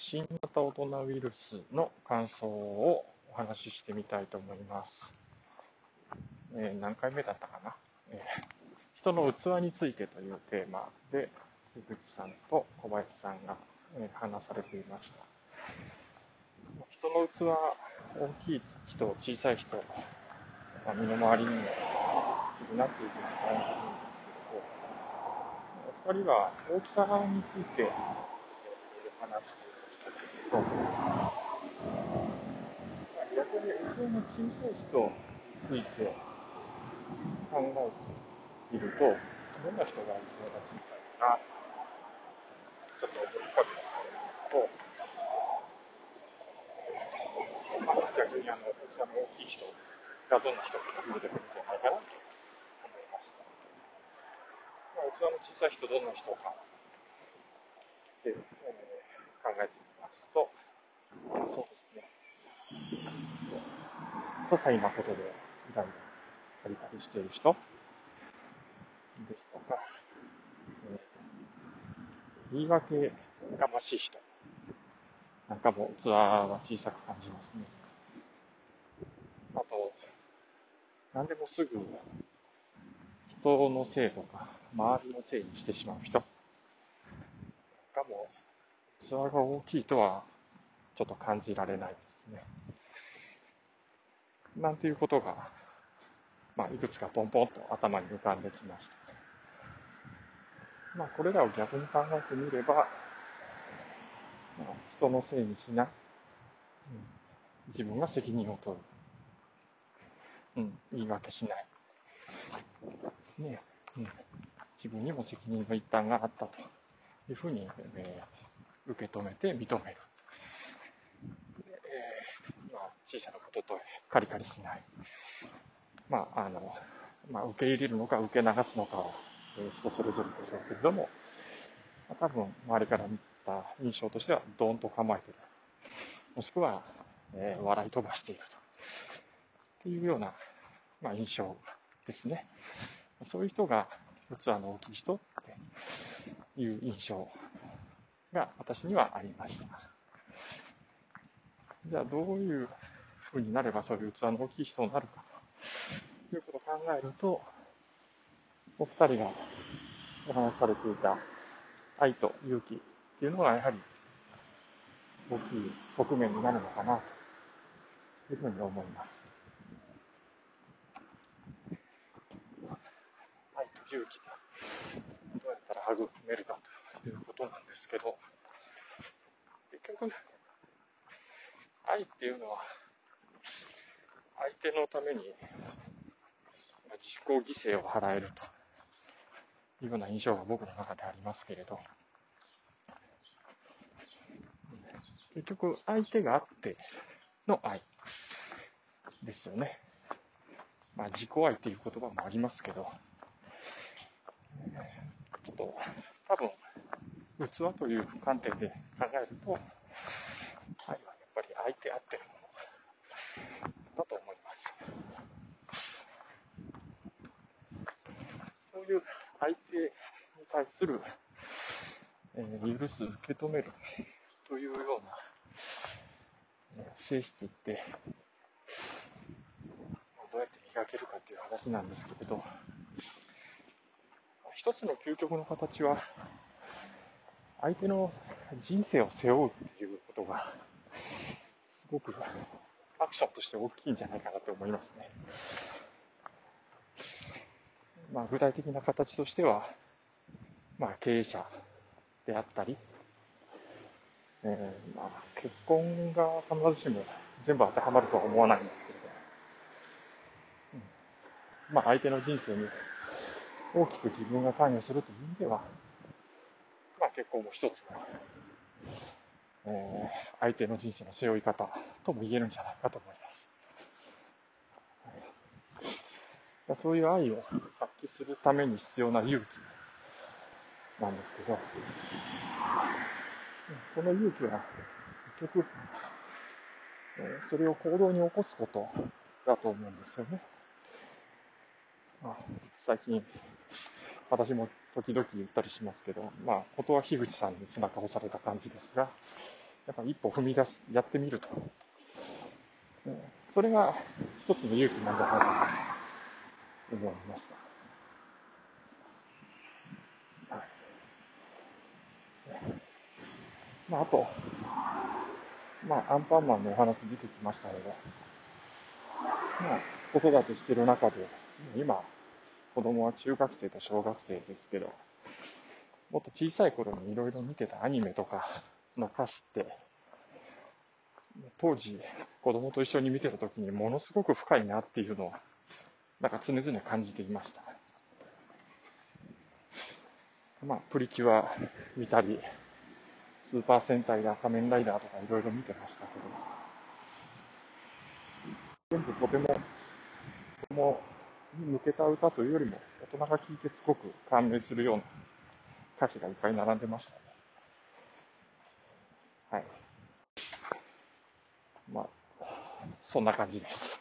新型大人ウイルスの感想をお話ししてみたいと思います。えー、何回目だったかな、えー、人の器についてというテーマで、井口さんと小林さんが、えー、話されていました。人の器、大きい人、小さい人、まあ、身の回りにもいるなというふうに感じるんですけれど、お二人は大きさについて話していましたけれど、逆に器の小さい人について考えていると、どんな人が器が小さいかな、ちょっと思い浮かべてみますと、まあ逆にあの器の大きい人がどんな人か出てくるんじゃないかなと思いました。まあ、器の小さい人どんな人かで、えー、考えてみますと、そうですね。些細なことでイライラ、カリカリしている人ですとか、えー、言い訳がましい人なんかも器は小さく感じますね。あと、何でもすぐ人のせいとか、周りのせいにしてしまう人。器が大きいとはちょっと感じられないですね。なんていうことが、まあ、いくつかポンポンと頭に浮かんできました。まあ、これらを逆に考えてみれば、まあ、人のせいにしない、うん、自分が責任を取る。うん、言い訳しない。ね。うん、自分にも責任の一端があったというふうに、えー、受け止めて認める。えー、まあ、小さなこととカリカリしない。まあ、あの、まあ、受け入れるのか受け流すのかは、えー、人それぞれでしょうけれども、まあ、多分、周りから見た印象としては、ドーンと構えてる。もしくは、えー、笑い飛ばしていると。っていうような、まあ、印象ですね。そういう人が器の大きい人っていう印象が私にはありました。じゃあどういうふうになればそういう器の大きい人になるかということを考えると、お二人がお話しされていた愛と勇気っていうのがやはり大きい側面になるのかなというふうに思います。愛と勇気どうやったら育めるかとことなんですけど、結局、愛っていうのは、相手のために自己犠牲を払えるというような印象が僕の中でありますけれど、結局、相手があっての愛ですよね。まあ、自己愛っていう言葉もありますけど、ちょっと、多分、器という観点で考えると、愛はやっぱり相手あってるものだと思います。そういう相手に対する、えー、許す、受け止めるというような、性質って、どうやって磨けるかっていう話なんですけれど、一つの究極の形は、相手の人生を背負うっていうことが、すごくアクションとして大きいんじゃないかなと思いますね。まあ、具体的な形としては、まあ、経営者であったり、えー、まあ、結婚が必ずしも全部当てはまるとは思わないんですけれど、うん、まあ、相手の人生に大きく自分が関与するという意味では、結婚も一つの、えー、相手の人生の背負い方とも言えるんじゃないかと思います。そういう愛を発揮するために必要な勇気なんですけど、この勇気は結局、それを行動に起こすことだと思うんですよね。あ、最近、私も時々言ったりしますけど、まあ、ことは樋口さんに背中を押された感じですが、やっぱ一歩踏み出す、やってみると。それが一つの勇気なんじゃないかと思いました。まあ、あと、まあ、アンパンマンのお話出てきましたけど、まあ、子育てしてる中で、今、子供は中学生と小学生ですけど、もっと小さい頃にいろいろ見てたアニメとかの歌詞って、当時子供と一緒に見てた時にものすごく深いなっていうのを、なんか常々感じていました。まあ、プリキュア見たり、スーパー戦隊や仮面ライダーとかいろいろ見てましたけど、全部とても、とてもに向けた歌というよりも、大人が聴いてすごく感銘するような歌詞がいっぱい並んでましたね。はい。まあ、そんな感じです。